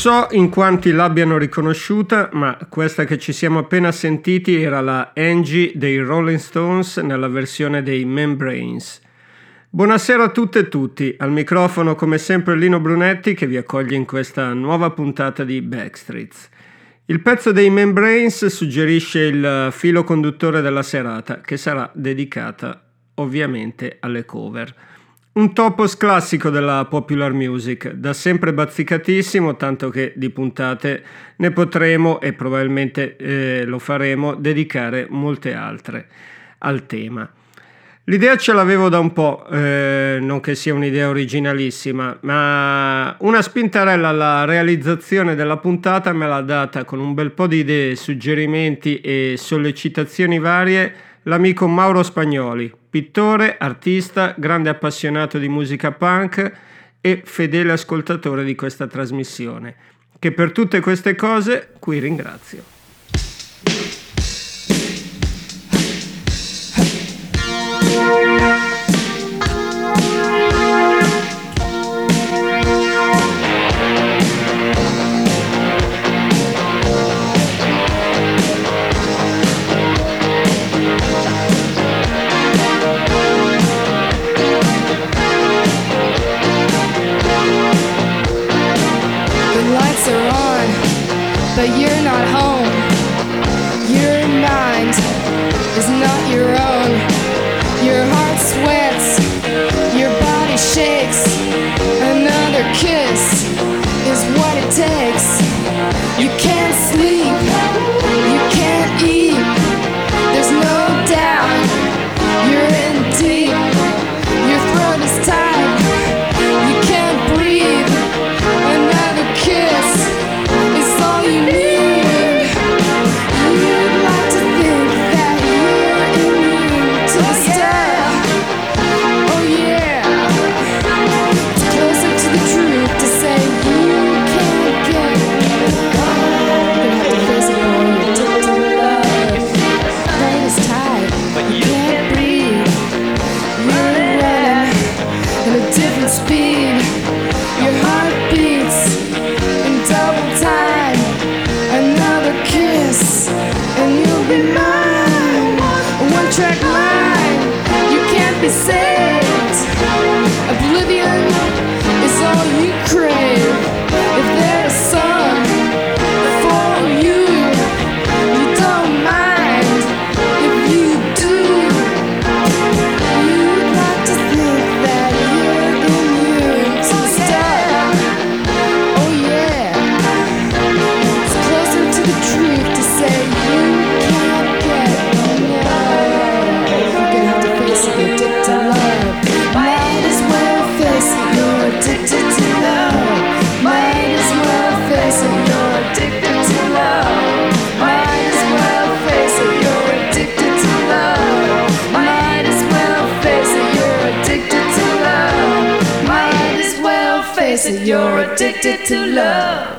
So in quanti l'abbiano riconosciuta, ma questa che ci siamo appena sentiti era la Angie dei Rolling Stones nella versione dei Membranes. Buonasera a tutte e tutti, al microfono come sempre Lino Brunetti che vi accoglie in questa nuova puntata di Backstreets. Il pezzo dei Membranes suggerisce il filo conduttore della serata, che sarà dedicata ovviamente alle cover. Un topos classico della popular music, da sempre bazzicatissimo, tanto che di puntate ne potremo e probabilmente eh, lo faremo dedicare molte altre al tema. L'idea ce l'avevo da un po', eh, non che sia un'idea originalissima, ma una spintarella alla realizzazione della puntata me l'ha data con un bel po' di idee, suggerimenti e sollecitazioni varie l'amico Mauro Spagnoli, pittore, artista, grande appassionato di musica punk e fedele ascoltatore di questa trasmissione, che per tutte queste cose qui ringrazio. to love.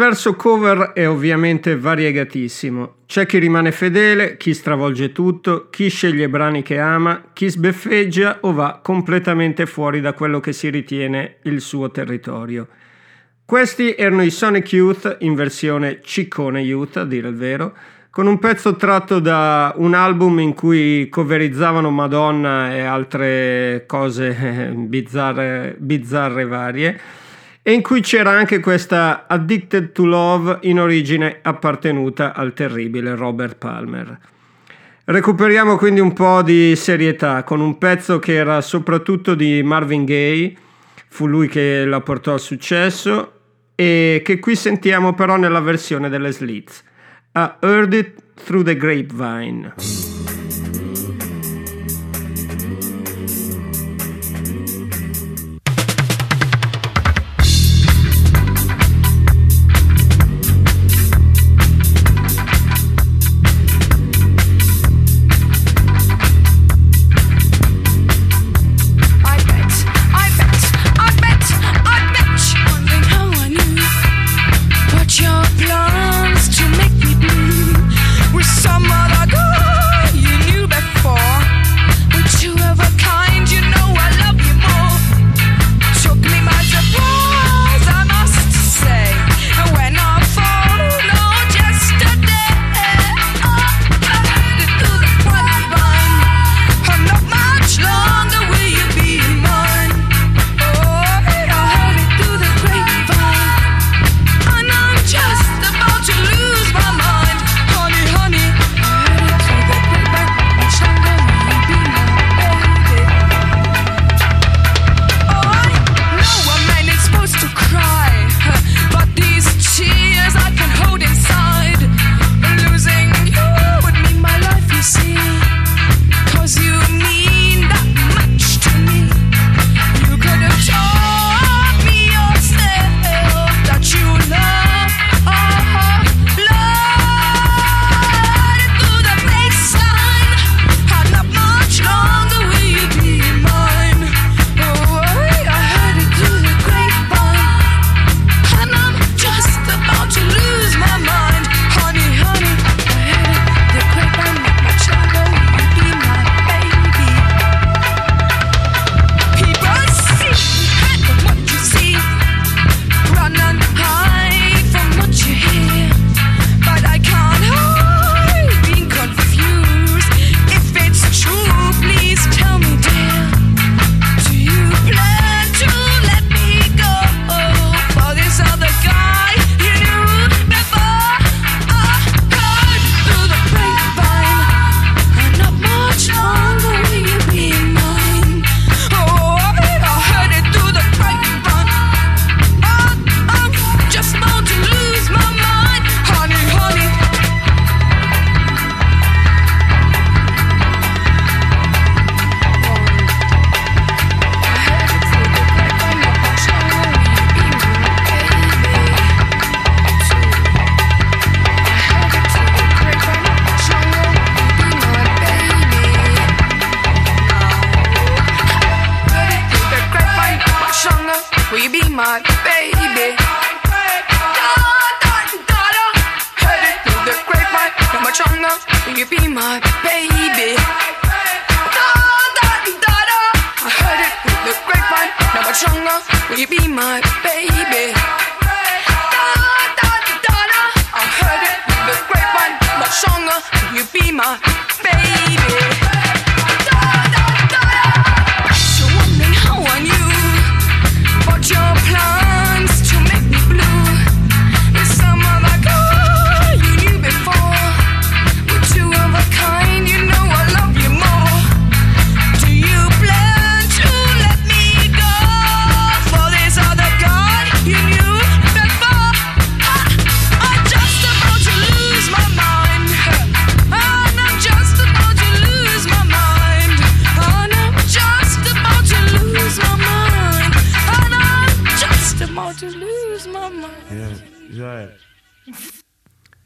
L'universo cover è ovviamente variegatissimo. C'è chi rimane fedele, chi stravolge tutto, chi sceglie brani che ama, chi sbeffeggia o va completamente fuori da quello che si ritiene il suo territorio. Questi erano i Sonic Youth in versione Ciccone Youth, a dire il vero, con un pezzo tratto da un album in cui coverizzavano Madonna e altre cose bizzarre, bizzarre varie e in cui c'era anche questa Addicted to Love in origine appartenuta al terribile Robert Palmer. Recuperiamo quindi un po' di serietà con un pezzo che era soprattutto di Marvin Gaye, fu lui che la portò al successo e che qui sentiamo però nella versione delle Slits. I Heard It Through the Grapevine.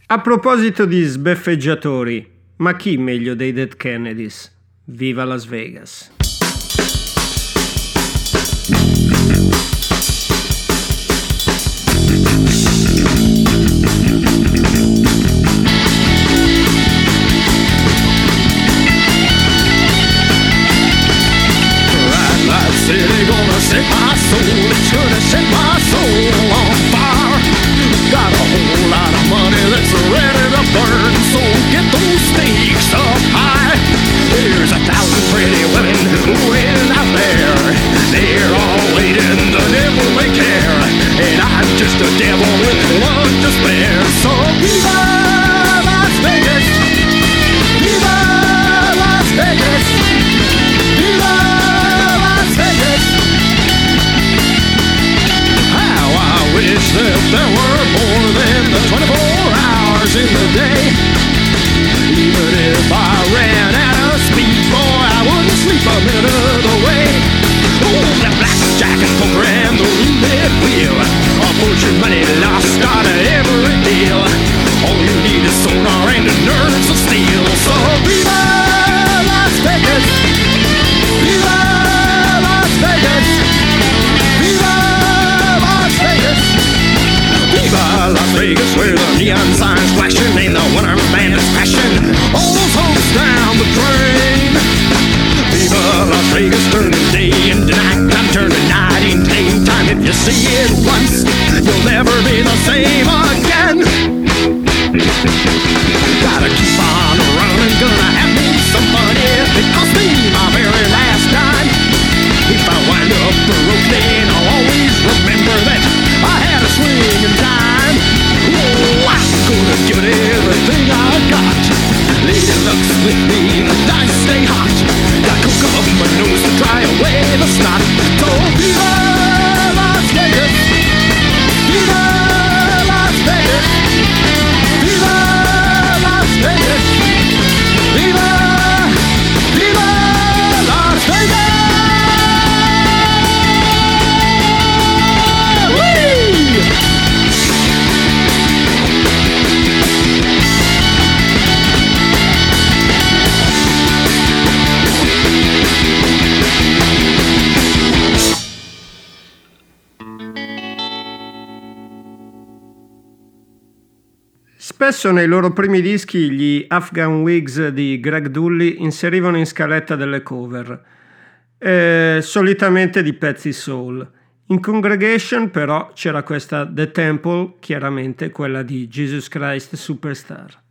A proposito di sbeffeggiatori, ma chi meglio dei Dead Kennedys? Viva Las Vegas! City gonna set my soul, should set my soul on fire. Got a whole lot of money that's ready to burn, so get those stakes up high. There's a thousand pretty women out there. They're all waiting, the devil may care. And I'm just a devil with one to spare. So Las Vegas! Las Vegas! There were more than the 24 hours in the day. Even if I ran out of speed, boy, I wouldn't sleep a minute away. Oh, that blackjack and poker and the roulette wheel. A fortune money lost on every deal. All you need is sonar and a nerve of steel. So be my neon signs flashing, ain't the winter band is crashing. All those hopes down the drain. Viva Las Vegas, turning day into night time, turning night into daytime. If you see it once, you'll never be the same again. Gotta keep on running, gonna have me some if it costs me my very last dime. If I wind up broke, then I'll always remember that I had a swing in time. Oh, gonna give it everything I got. Lady looks with me, the dice stay hot. Got coke up my nose to dry away the snot. So viva Las Vegas, viva Las Vegas, Spesso nei loro primi dischi gli Afghan Wigs di Greg Dully inserivano in scaletta delle cover, eh, solitamente di pezzi soul. In Congregation però c'era questa The Temple, chiaramente quella di Jesus Christ Superstar.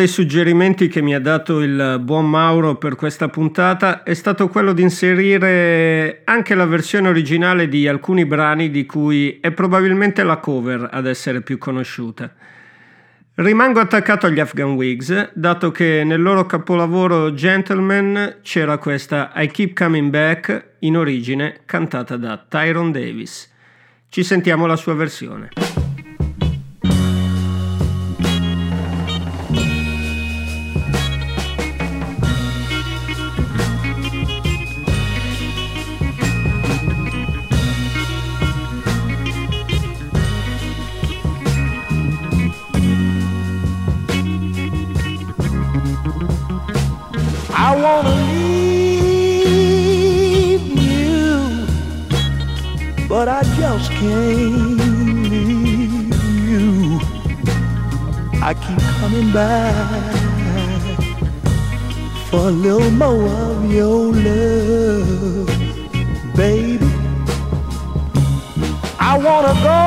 Dei suggerimenti che mi ha dato il buon Mauro per questa puntata è stato quello di inserire anche la versione originale di alcuni brani di cui è probabilmente la cover ad essere più conosciuta. Rimango attaccato agli Afghan Wigs, dato che nel loro capolavoro Gentleman c'era questa I Keep Coming Back, in origine cantata da Tyrone Davis. Ci sentiamo la sua versione. I wanna leave you, but I just can't leave you. I keep coming back for a little more of your love, baby. I wanna go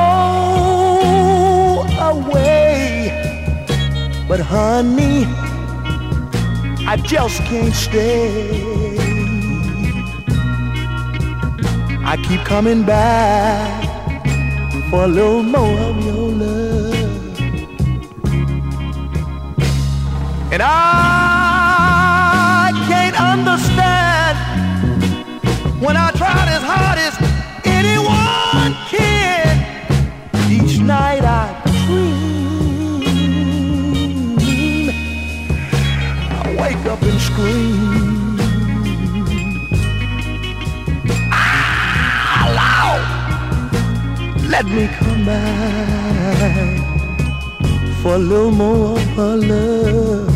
away, but honey. I just can't stay. I keep coming back for a little more of your love. And I Let me come back for a little more of her love.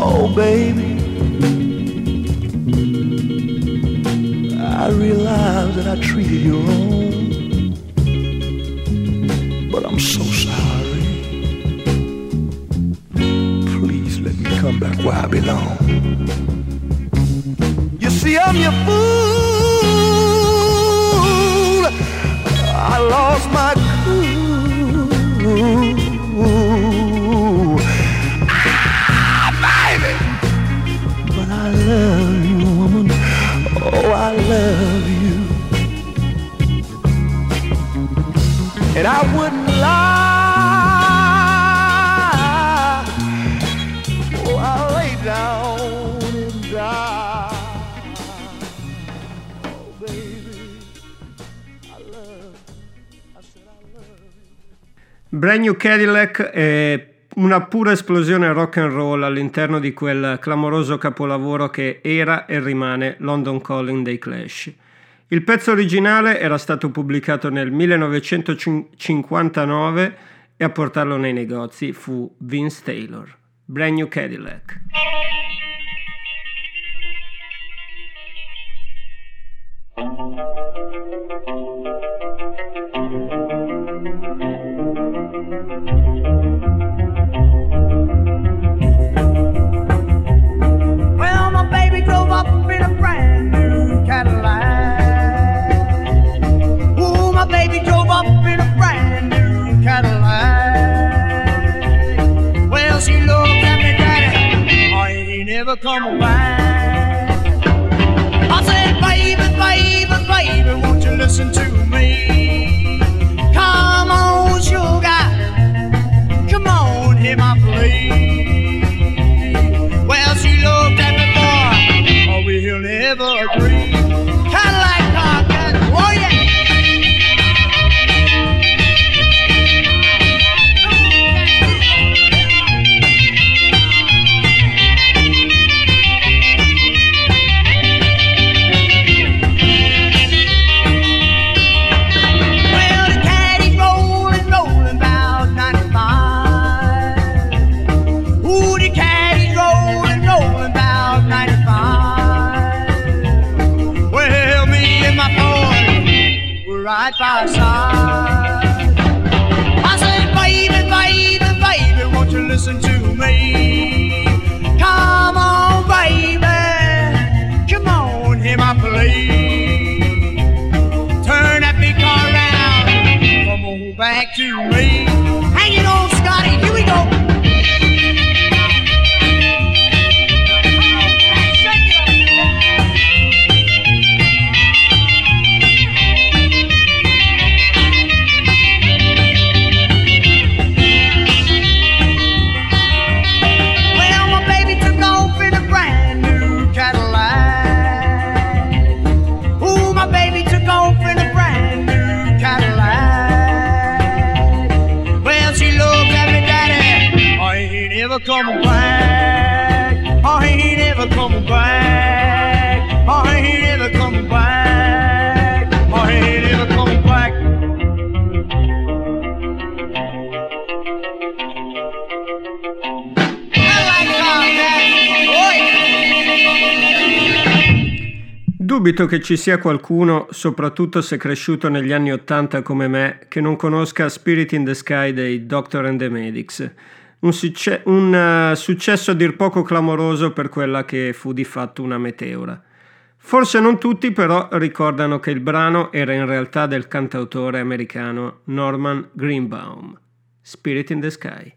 Oh, baby. I realize that I treated you wrong, but I'm so sorry. Please let me come back where I belong. I'm your fool. I lost my cool. Ah, baby. But I love you, woman. Oh, I love you. And I wouldn't Brand New Cadillac è una pura esplosione rock and roll all'interno di quel clamoroso capolavoro che era e rimane London Calling dei Clash. Il pezzo originale era stato pubblicato nel 1959 e a portarlo nei negozi fu Vince Taylor. Brand New Cadillac. Come back. I said, baby, baby, baby, won't you listen to me? Dubito che ci sia qualcuno, soprattutto se cresciuto negli anni Ottanta come me, che non conosca Spirit in the Sky dei Doctor and the Medics. Un, succe- un uh, successo a dir poco clamoroso per quella che fu di fatto una meteora. Forse non tutti però ricordano che il brano era in realtà del cantautore americano Norman Greenbaum. Spirit in the Sky.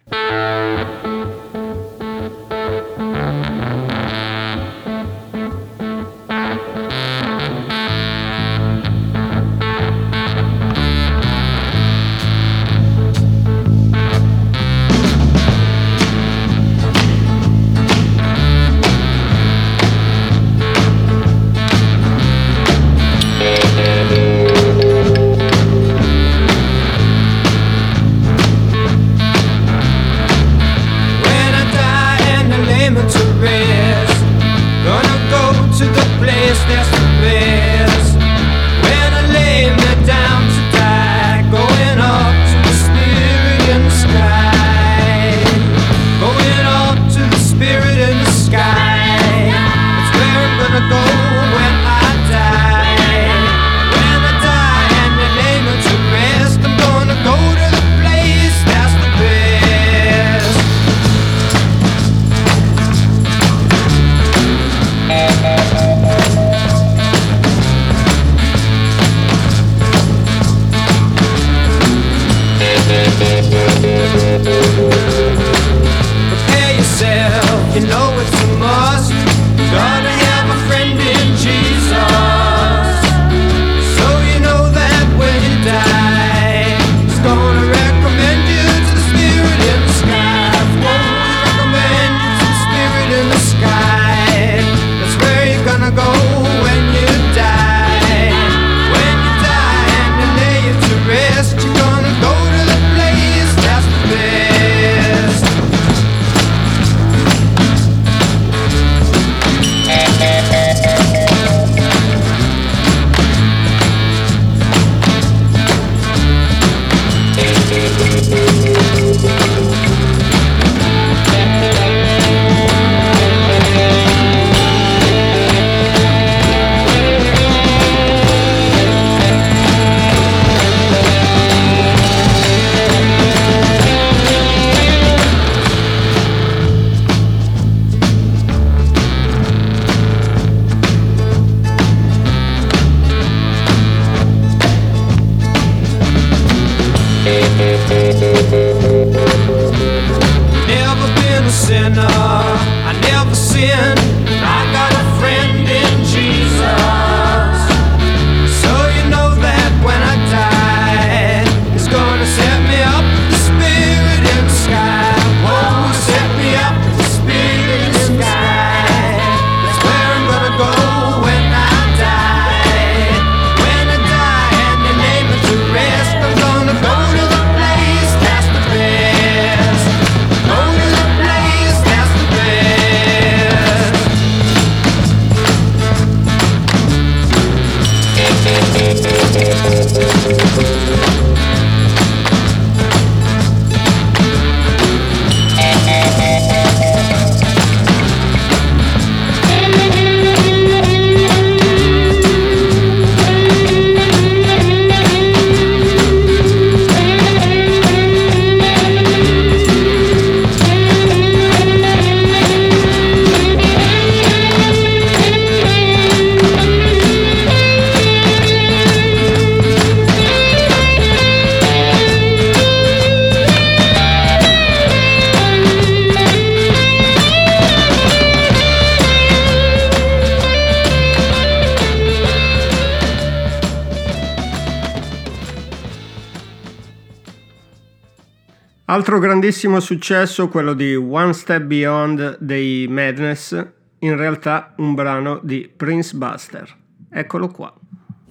Altro grandissimo successo, quello di One Step Beyond dei Madness, in realtà un brano di Prince Buster. Eccolo qua.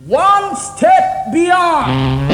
One step beyond.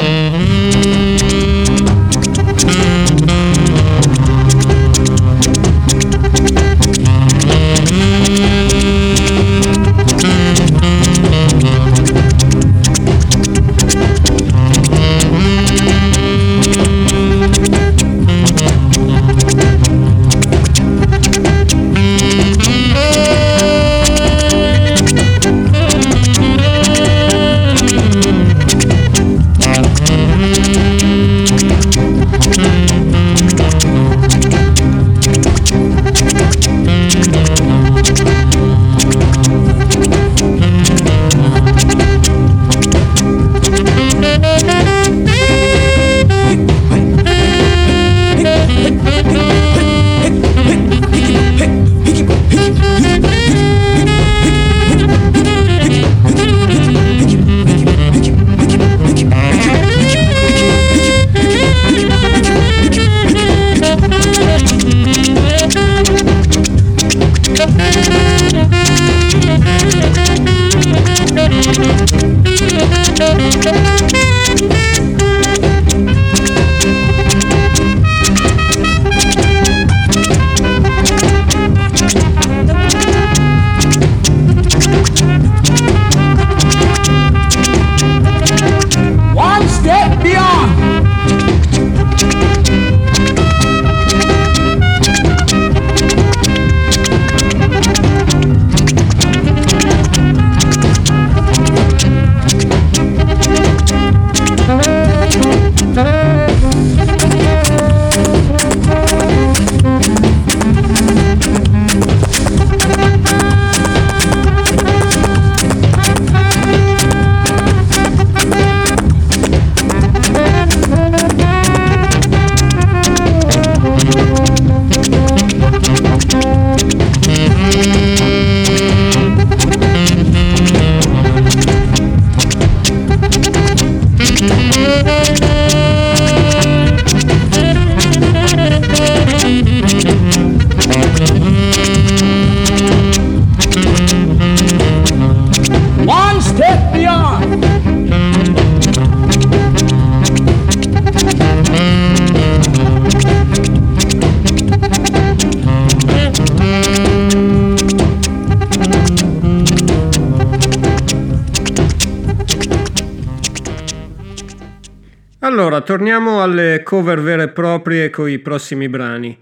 Torniamo alle cover vere e proprie con i prossimi brani.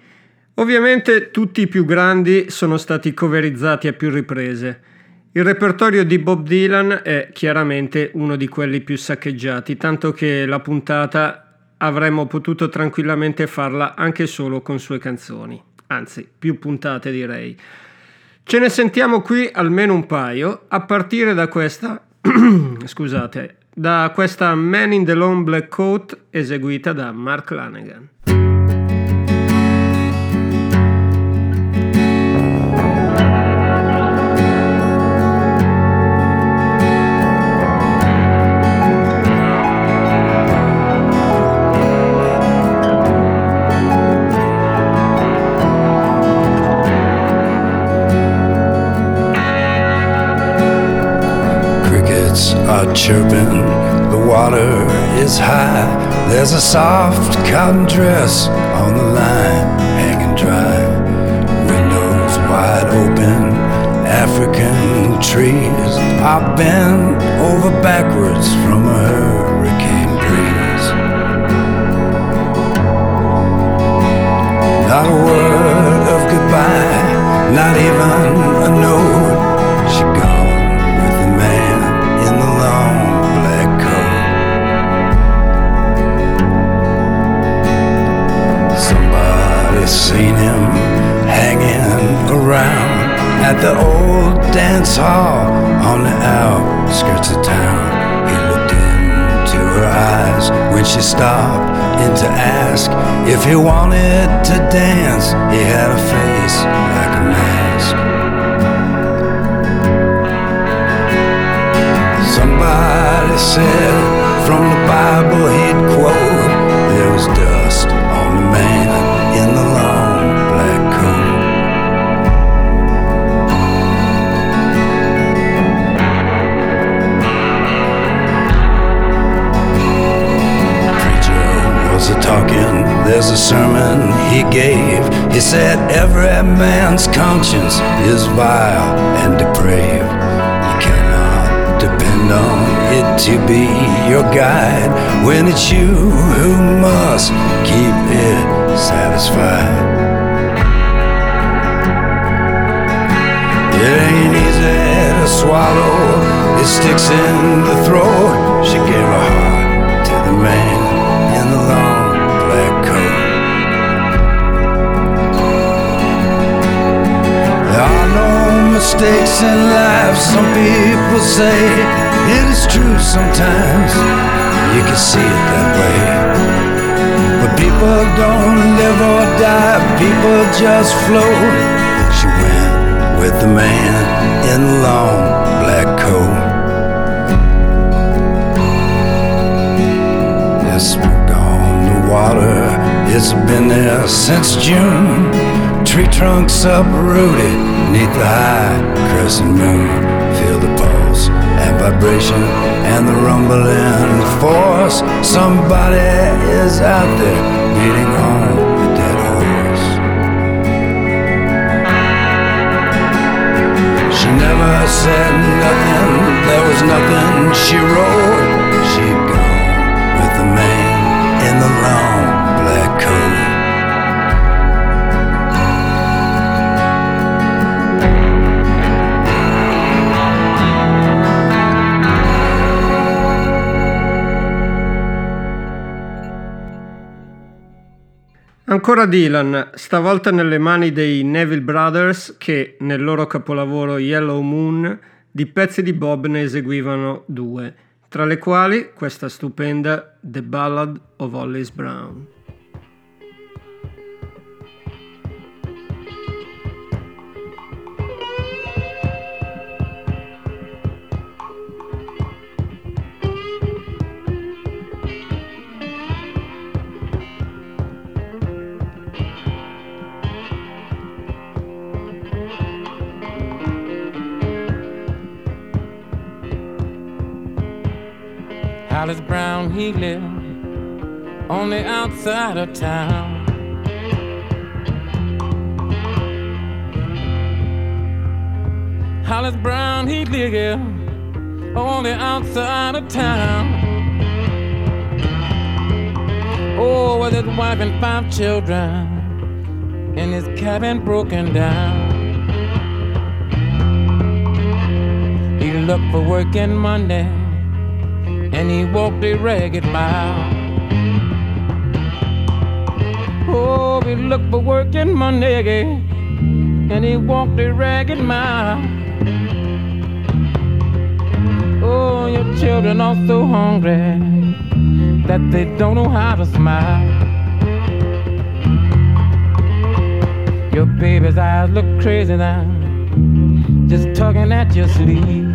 Ovviamente tutti i più grandi sono stati coverizzati a più riprese. Il repertorio di Bob Dylan è chiaramente uno di quelli più saccheggiati, tanto che la puntata avremmo potuto tranquillamente farla anche solo con sue canzoni, anzi più puntate direi. Ce ne sentiamo qui almeno un paio, a partire da questa, scusate, da questa Man in the Long Black Coat eseguita da Mark Lanegan. Chirping, the water is high. There's a soft cotton dress on the line, hanging dry. Windows wide open, African trees are bent over backwards from a hurricane breeze. Not a word of goodbye, not even a note. Seen him hanging around at the old dance hall on the outskirts of town. He looked into her eyes when she stopped in to ask if he wanted to dance. He had a face like a mask. Somebody said from the Bible he'd quote, There was dust on the man in the long talking. There's a sermon he gave. He said, Every man's conscience is vile and depraved. You cannot depend on it to be your guide when it's you who must keep it satisfied. It ain't easy to swallow, it sticks in the throat. She gave her heart to the man mistakes in life, some people say it is true sometimes. You can see it that way. But people don't live or die, people just float. She went with the man in the long black coat. It's gone the water, it's been there since June. Tree trunks uprooted neath the high crescent moon. Feel the pulse and vibration and the rumbling force. Somebody is out there beating on the dead horse. She never said nothing, there was nothing she wrote. Ancora Dylan, stavolta nelle mani dei Neville Brothers che nel loro capolavoro Yellow Moon di pezzi di Bob ne eseguivano due, tra le quali questa stupenda The Ballad of Hollis Brown. Hollis Brown, he lived on the outside of town. Hollis Brown, he lived on the outside of town. Oh, with his wife and five children, and his cabin broken down. He looked for work in Monday and he walked a ragged mile. Oh, he looked for work in Monday, and he walked a ragged mile. Oh, your children are so hungry that they don't know how to smile. Your baby's eyes look crazy now, just tugging at your sleeve.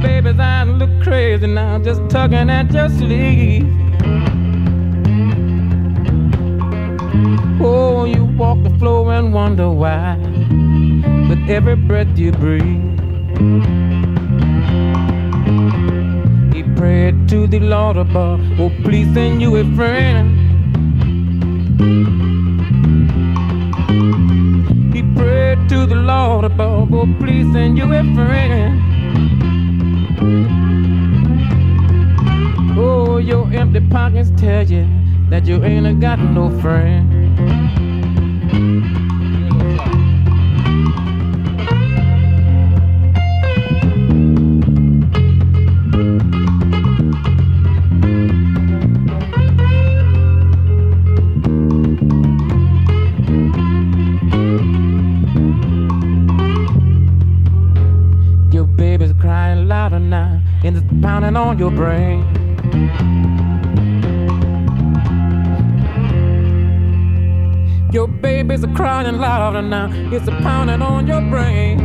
Baby's eyes look crazy now, just tugging at your sleeve. Oh, you walk the floor and wonder why, with every breath you breathe. He prayed to the Lord above, oh, please send you a friend. He prayed to the Lord above, oh, please send you a friend. Oh, your empty pockets tell you that you ain't got no friend. On your brain. Your baby's a crying louder now, it's a pounding on your brain.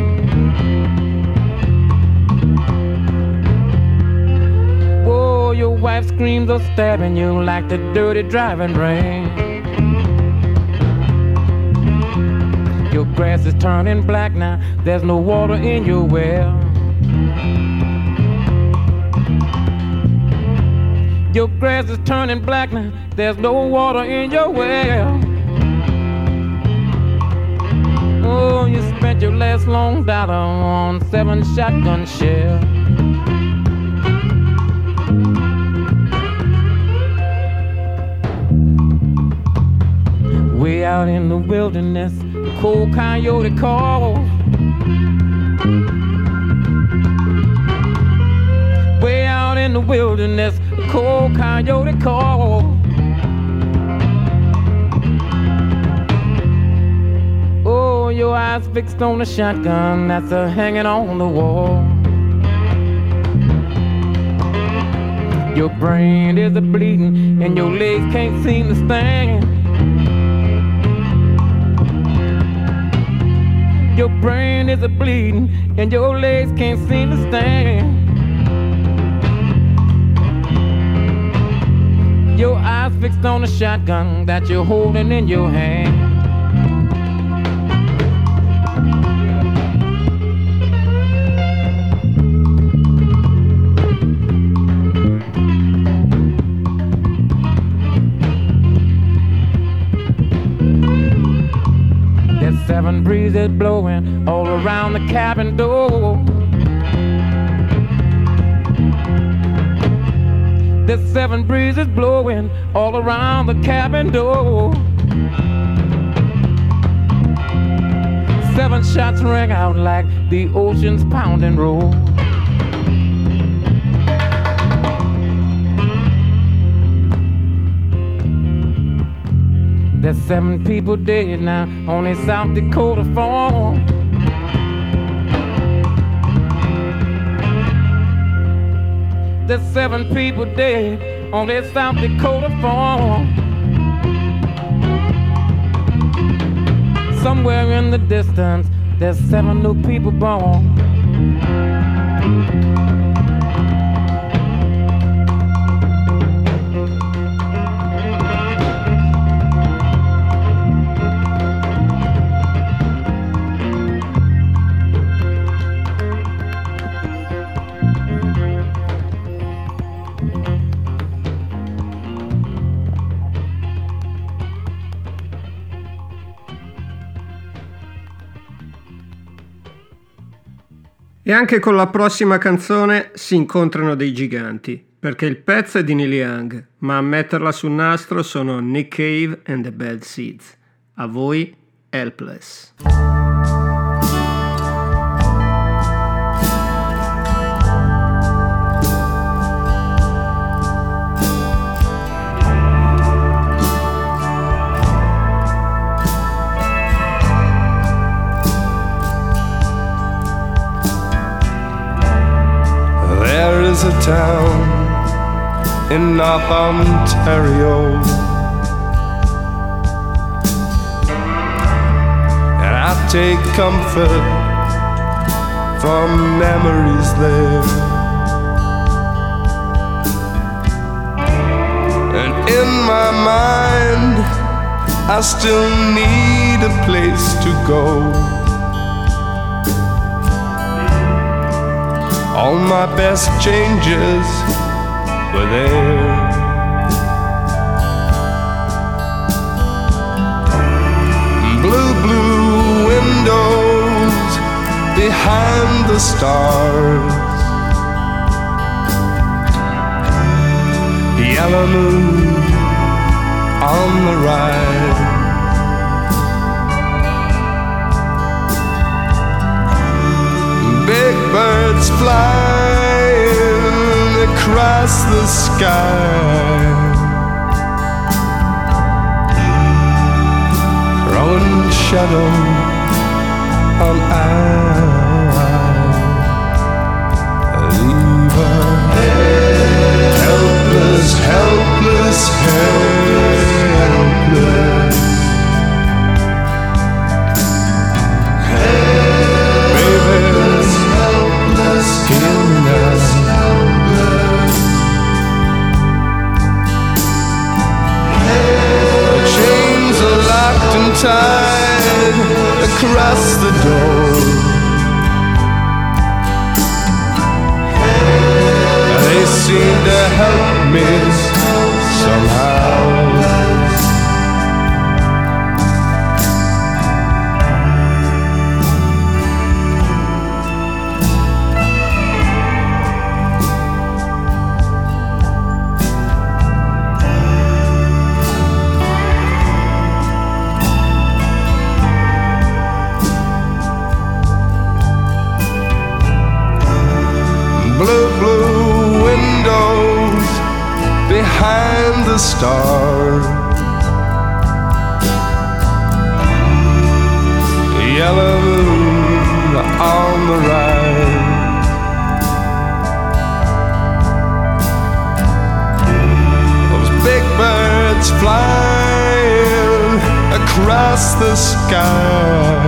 Whoa, your wife screams of stabbing you like the dirty driving rain. Your grass is turning black now, there's no water in your well. Your grass is turning black now, there's no water in your well. Oh, you spent your last long dollar on seven shotgun shells. Way out in the wilderness, cold coyote calls. Way out in the wilderness, Oh, cold coyote calls. Oh, your eyes fixed on the shotgun that's a hanging on the wall. Your brain is a bleeding and your legs can't seem to stand. Your brain is a bleeding and your legs can't seem to stand. Fixed on the shotgun that you're holding in your hand. There's seven breezes blowing all around the cabin door. There's seven breezes blowing all around the cabin door. Seven shots ring out like the ocean's pounding roar. There's seven people dead now on a South Dakota farm. There's seven people dead on that South Dakota farm. Somewhere in the distance, there's seven new people born. Anche con la prossima canzone si incontrano dei giganti, perché il pezzo è di Neil Young, ma a metterla sul nastro sono Nick Cave and the Bad Seeds. A voi, Helpless. There is a town in North Ontario. And I take comfort from memories there. And in my mind, I still need a place to go. All my best changes were there. Blue, blue windows behind the stars. Yellow moon on the rise. Birds flying across the sky. Throwing shadow on eye. Leave a helpless, helpless, helpless. Baby's and tide across the door. They seem to help me. The stars. Yellow moon on the rise. Those big birds flying across the sky.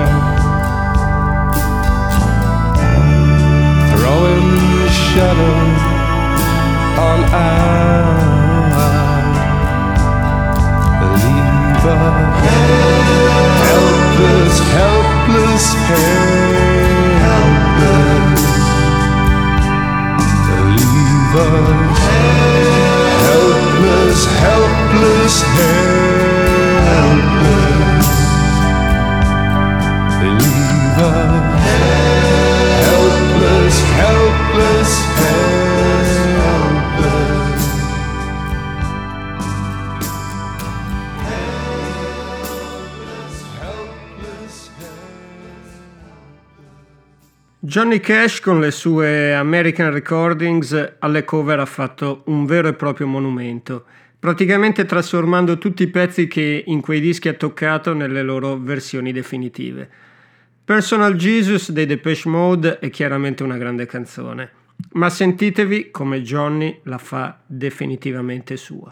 throwing shadow on eyes. Helpless, helpless, helpless. Leave a helpless, helpless, helpless. Johnny Cash con le sue American Recordings alle cover ha fatto un vero e proprio monumento, praticamente trasformando tutti i pezzi che in quei dischi ha toccato nelle loro versioni definitive. Personal Jesus dei Depeche Mode è chiaramente una grande canzone, ma sentitevi come Johnny la fa definitivamente sua.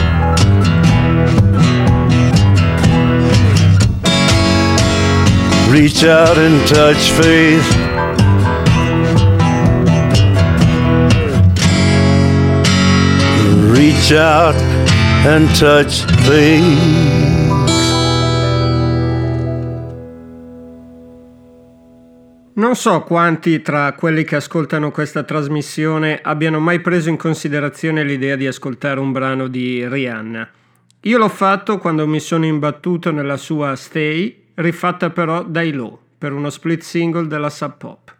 Reach out and touch faith. Reach out and touch faith. Non so quanti tra quelli che ascoltano questa trasmissione abbiano mai preso in considerazione l'idea di ascoltare un brano di Rihanna. Io l'ho fatto quando mi sono imbattuto nella sua Stay rifatta però dai Low per uno split single della Sub Pop.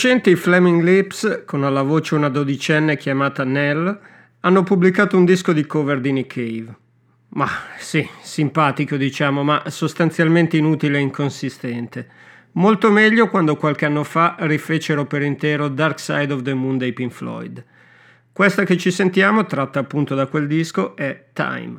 recente i Flaming Lips, con alla voce una dodicenne chiamata Nell, hanno pubblicato un disco di cover di Nick Cave. Ma sì, simpatico diciamo, ma sostanzialmente inutile e inconsistente. Molto meglio quando qualche anno fa rifecero per intero Dark Side of the Moon dei Pink Floyd. Questa che ci sentiamo, tratta appunto da quel disco, è Time.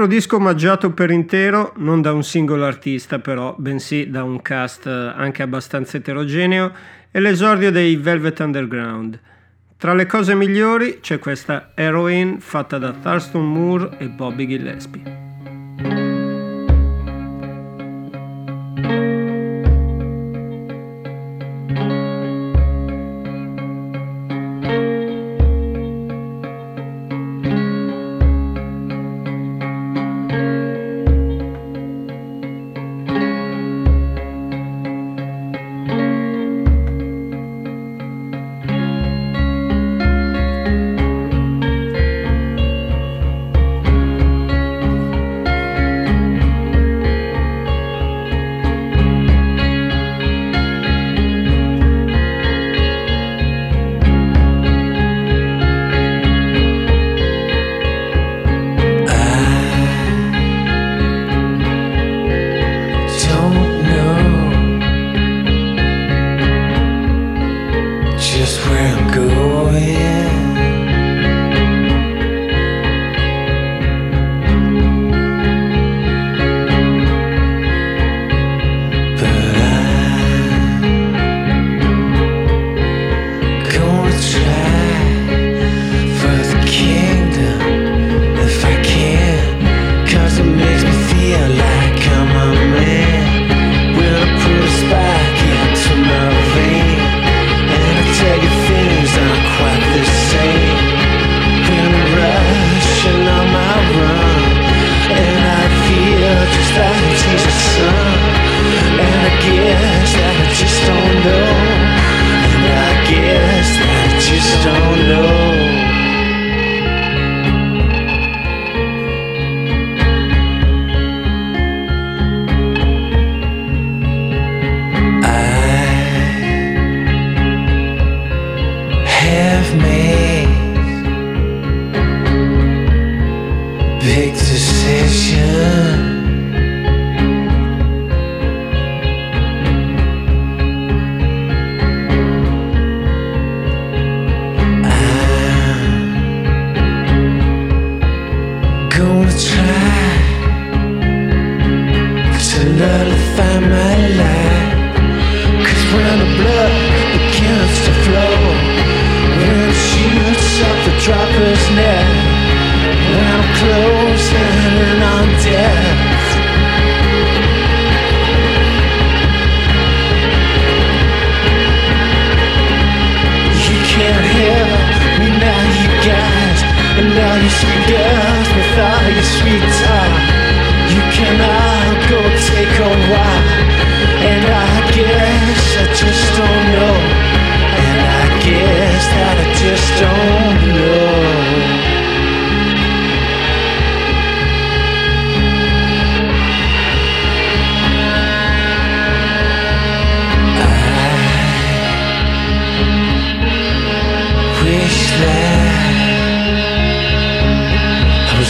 altro disco omaggiato per intero, non da un singolo artista però, bensì da un cast eh, anche abbastanza eterogeneo, è l'esordio dei Velvet Underground. Tra le cose migliori c'è questa Heroine fatta da Thurston Moore e Bobby Gillespie.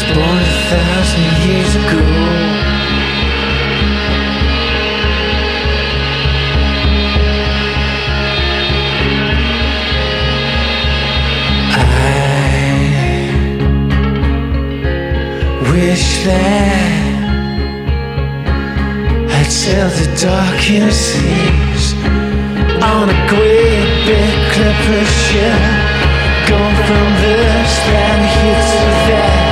was born a thousand years ago. I wish that I'd sail the darkened seas on a great big clipper ship. Going from this land here to that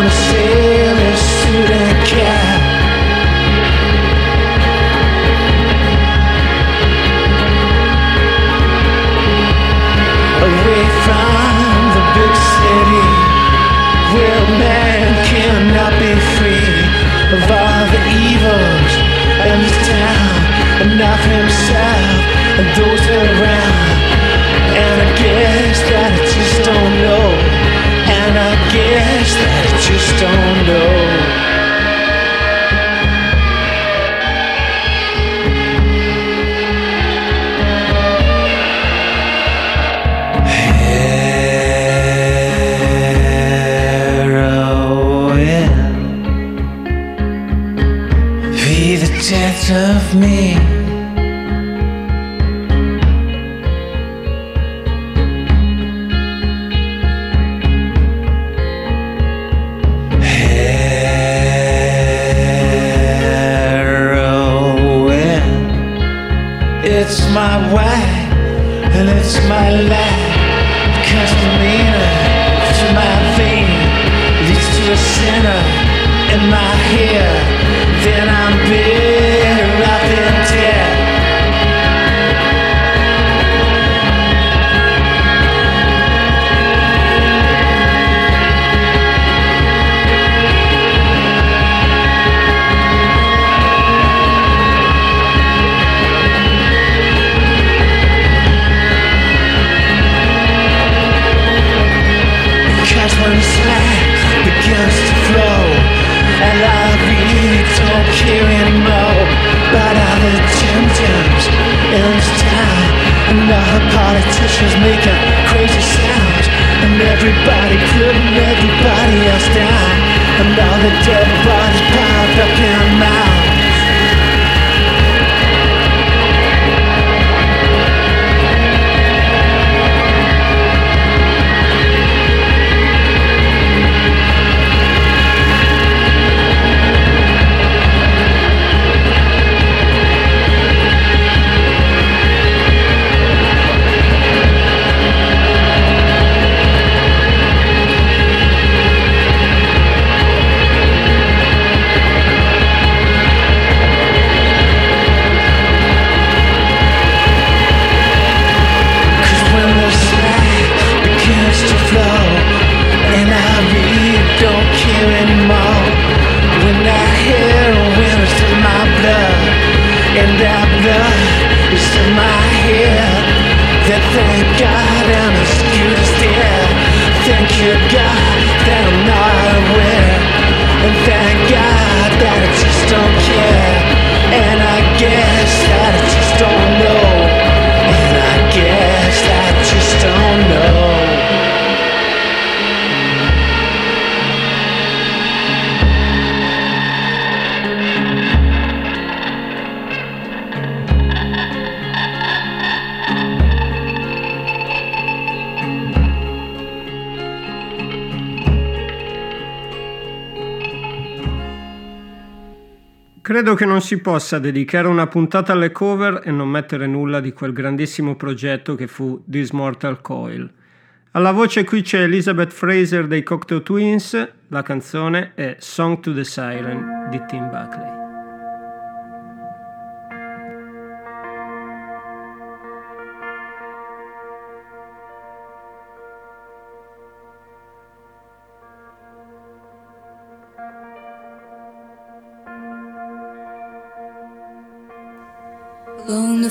on a sailor suit and cap. non si possa dedicare una puntata alle cover e non mettere nulla di quel grandissimo progetto che fu This Mortal Coil. Alla voce qui c'è Elizabeth Fraser dei Cocteau Twins, la canzone è Song to the Siren di Tim Buckley.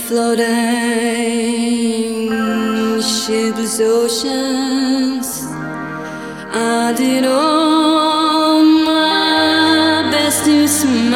floating shipless oceans. I did all my best to smile.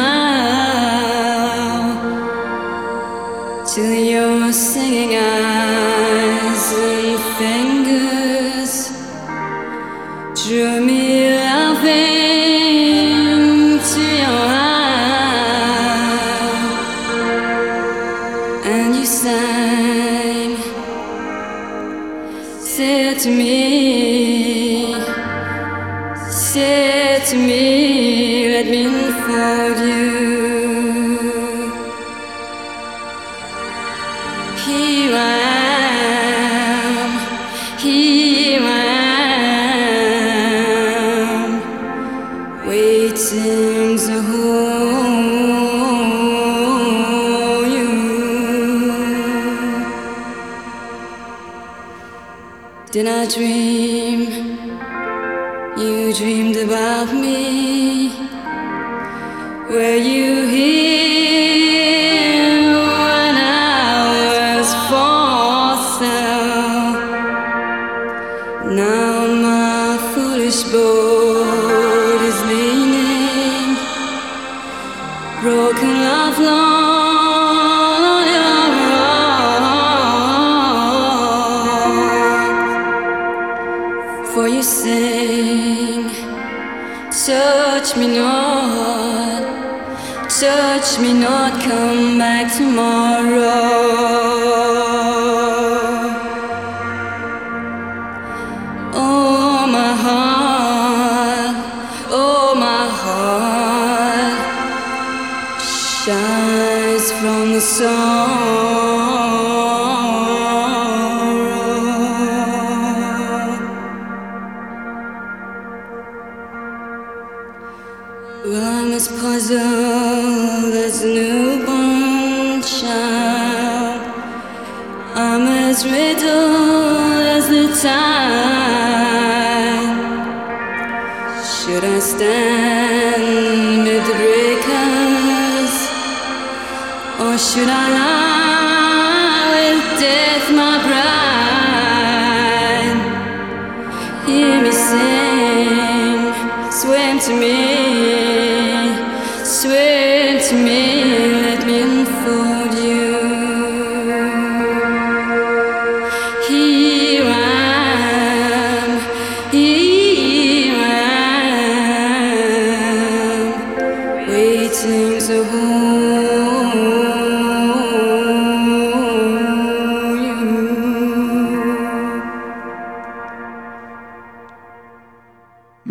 Did I dream you dreamed about me? Were you here?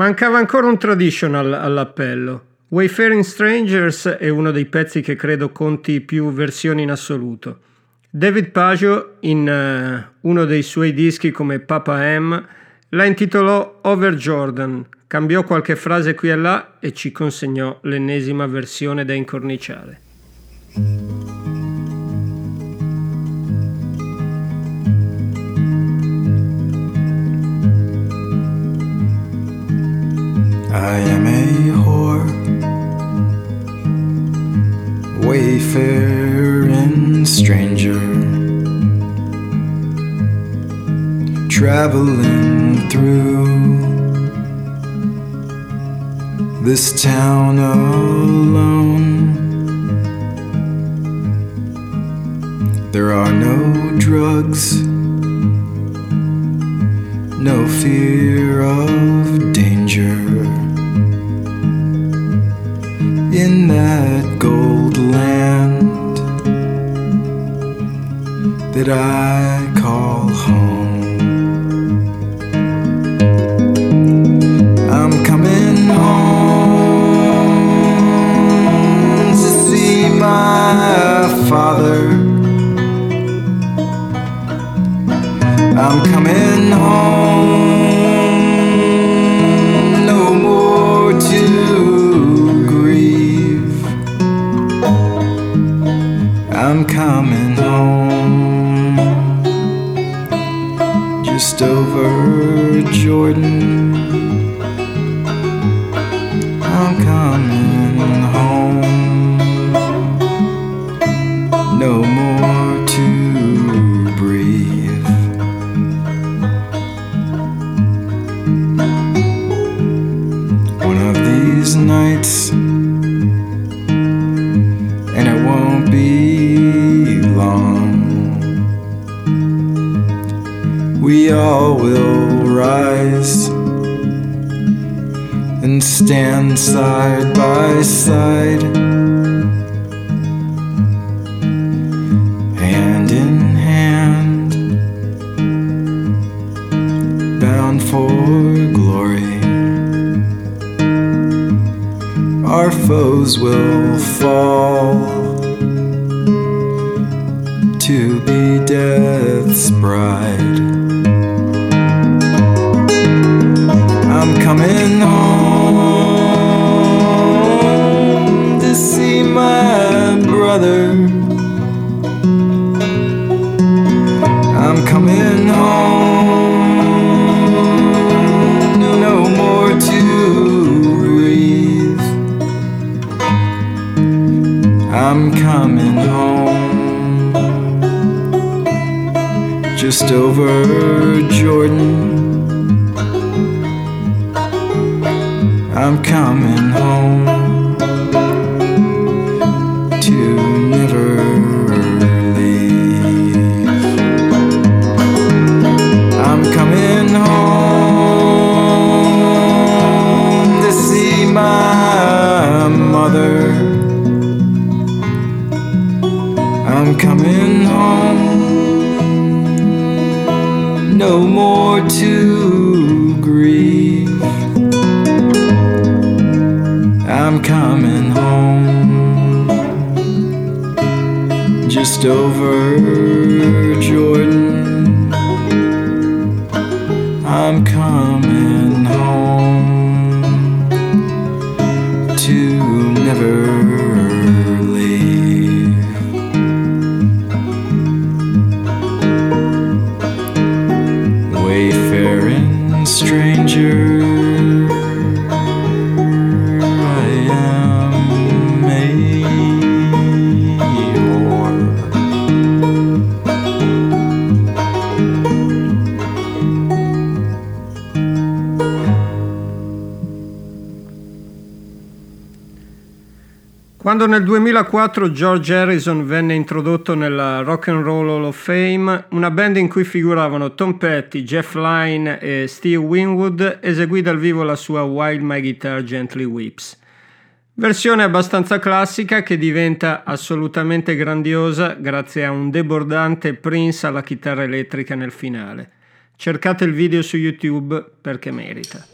Mancava ancora un traditional all'appello. Wayfaring Strangers è uno dei pezzi che credo conti più versioni in assoluto. David Pagio, in eh, uno dei suoi dischi come Papa M, la intitolò Over Jordan, cambiò qualche frase qui e là e ci consegnò l'ennesima versione da incorniciare. I am a whore, wayfaring stranger, traveling through this town alone. There are no drugs, no fear of danger in that gold land that I call home. I'm coming home to see my father. I'm coming home, Jordan. Side by side, I'm coming home. No more to grieve. I'm coming home. Just over Jordan. I'm coming Quando nel 2004 George Harrison venne introdotto nella Rock and Roll Hall of Fame, una band in cui figuravano Tom Petty, Jeff Lynne e Steve Winwood eseguì dal vivo la sua While My Guitar Gently Weeps. Versione abbastanza classica che diventa assolutamente grandiosa grazie a un debordante Prince alla chitarra elettrica nel finale. Cercate il video su YouTube perché merita.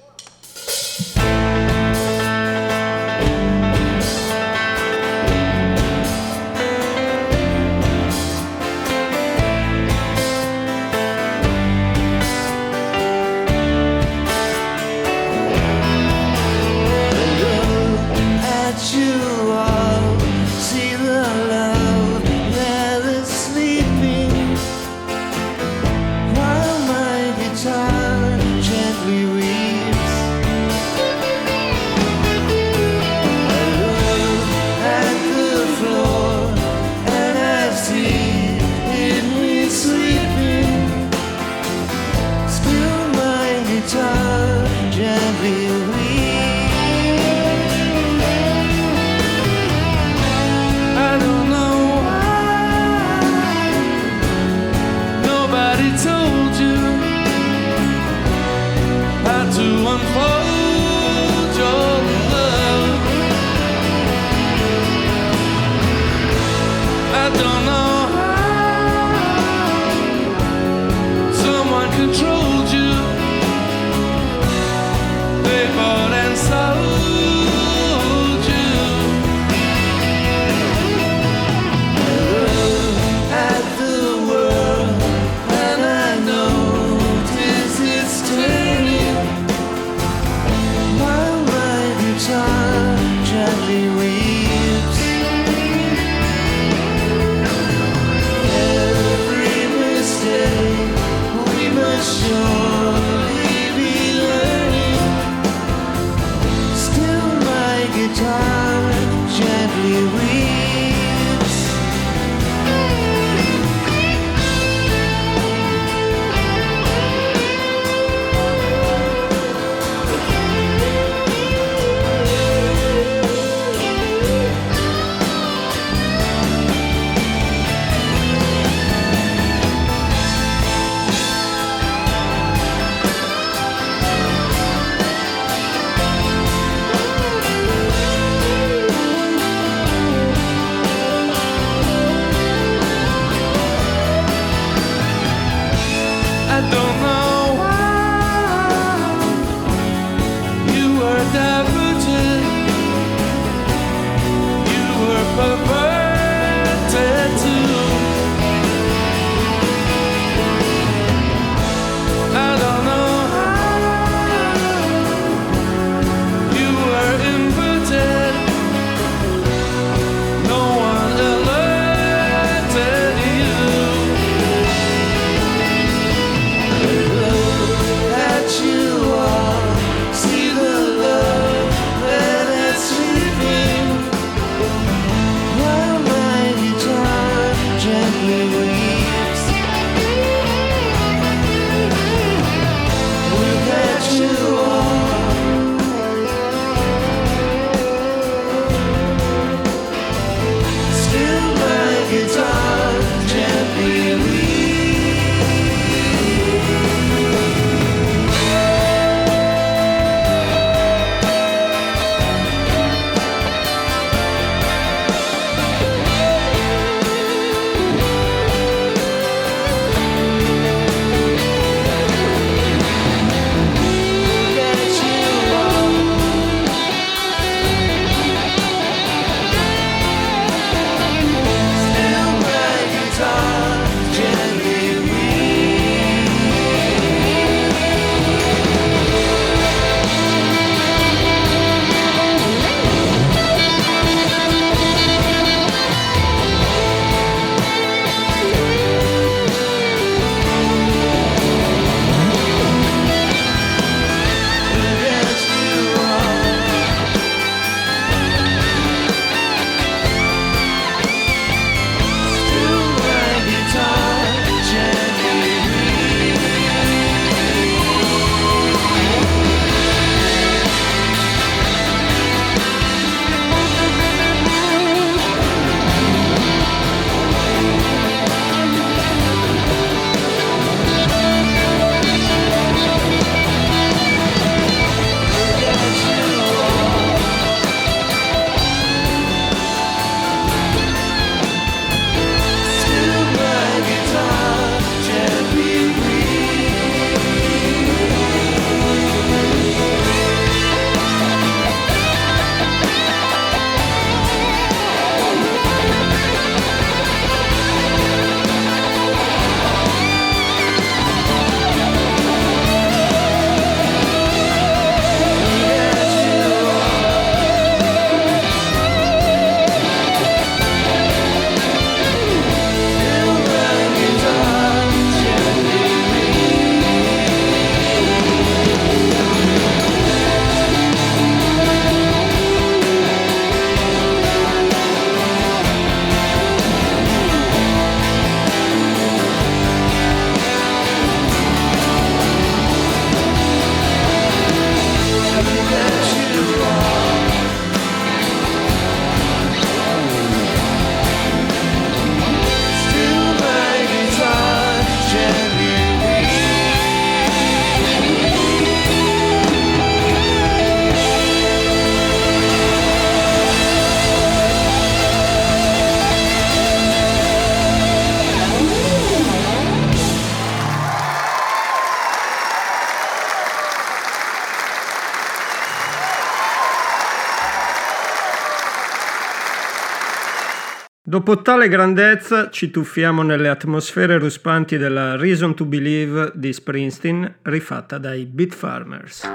Dopo tale grandezza ci tuffiamo nelle atmosfere ruspanti della Reason to Believe di Springsteen, rifatta dai Beat Farmers.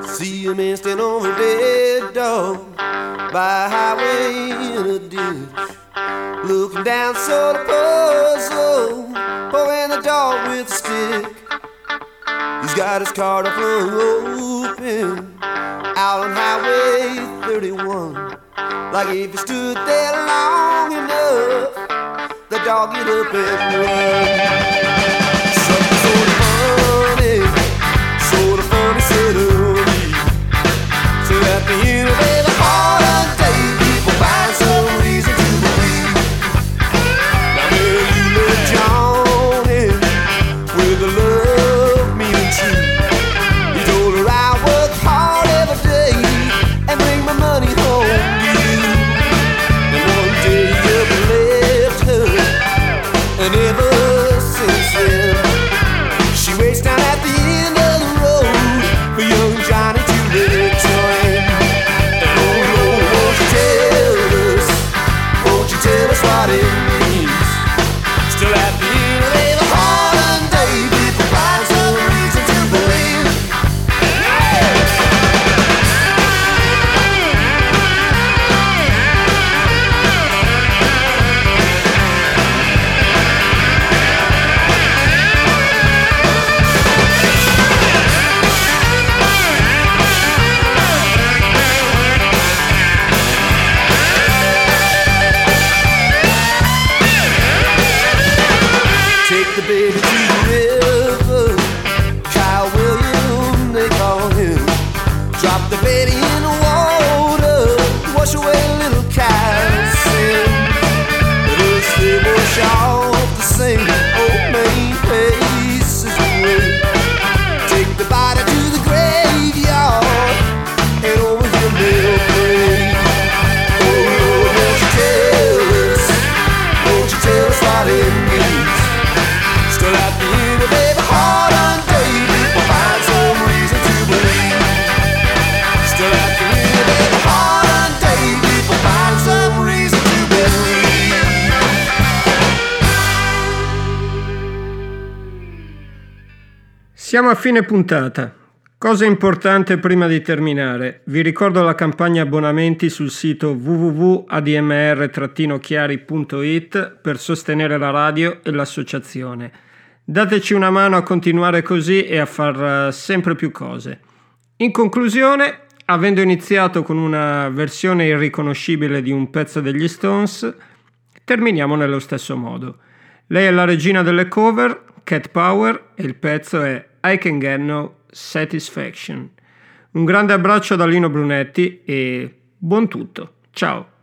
See a man stand over a dead dog by a highway in a ditch. Looking down, sort of puzzled, poking the dog with a stick. He's got his car door flung open Like if you stood there long enough, the dog get up and run. Something sort of funny, sort of funny, sort of neat. So at the end of fine puntata. Cosa importante prima di terminare, vi ricordo la campagna abbonamenti sul sito www.admr-chiari.it per sostenere la radio e l'associazione. Dateci una mano a continuare così e a far eh, sempre più cose. In conclusione, avendo iniziato con una versione irriconoscibile di un pezzo degli Stones, terminiamo nello stesso modo. Lei è la regina delle cover, Cat Power, e il pezzo è I Can Get No Satisfaction. Un grande abbraccio da Lino Brunetti e buon tutto. Ciao!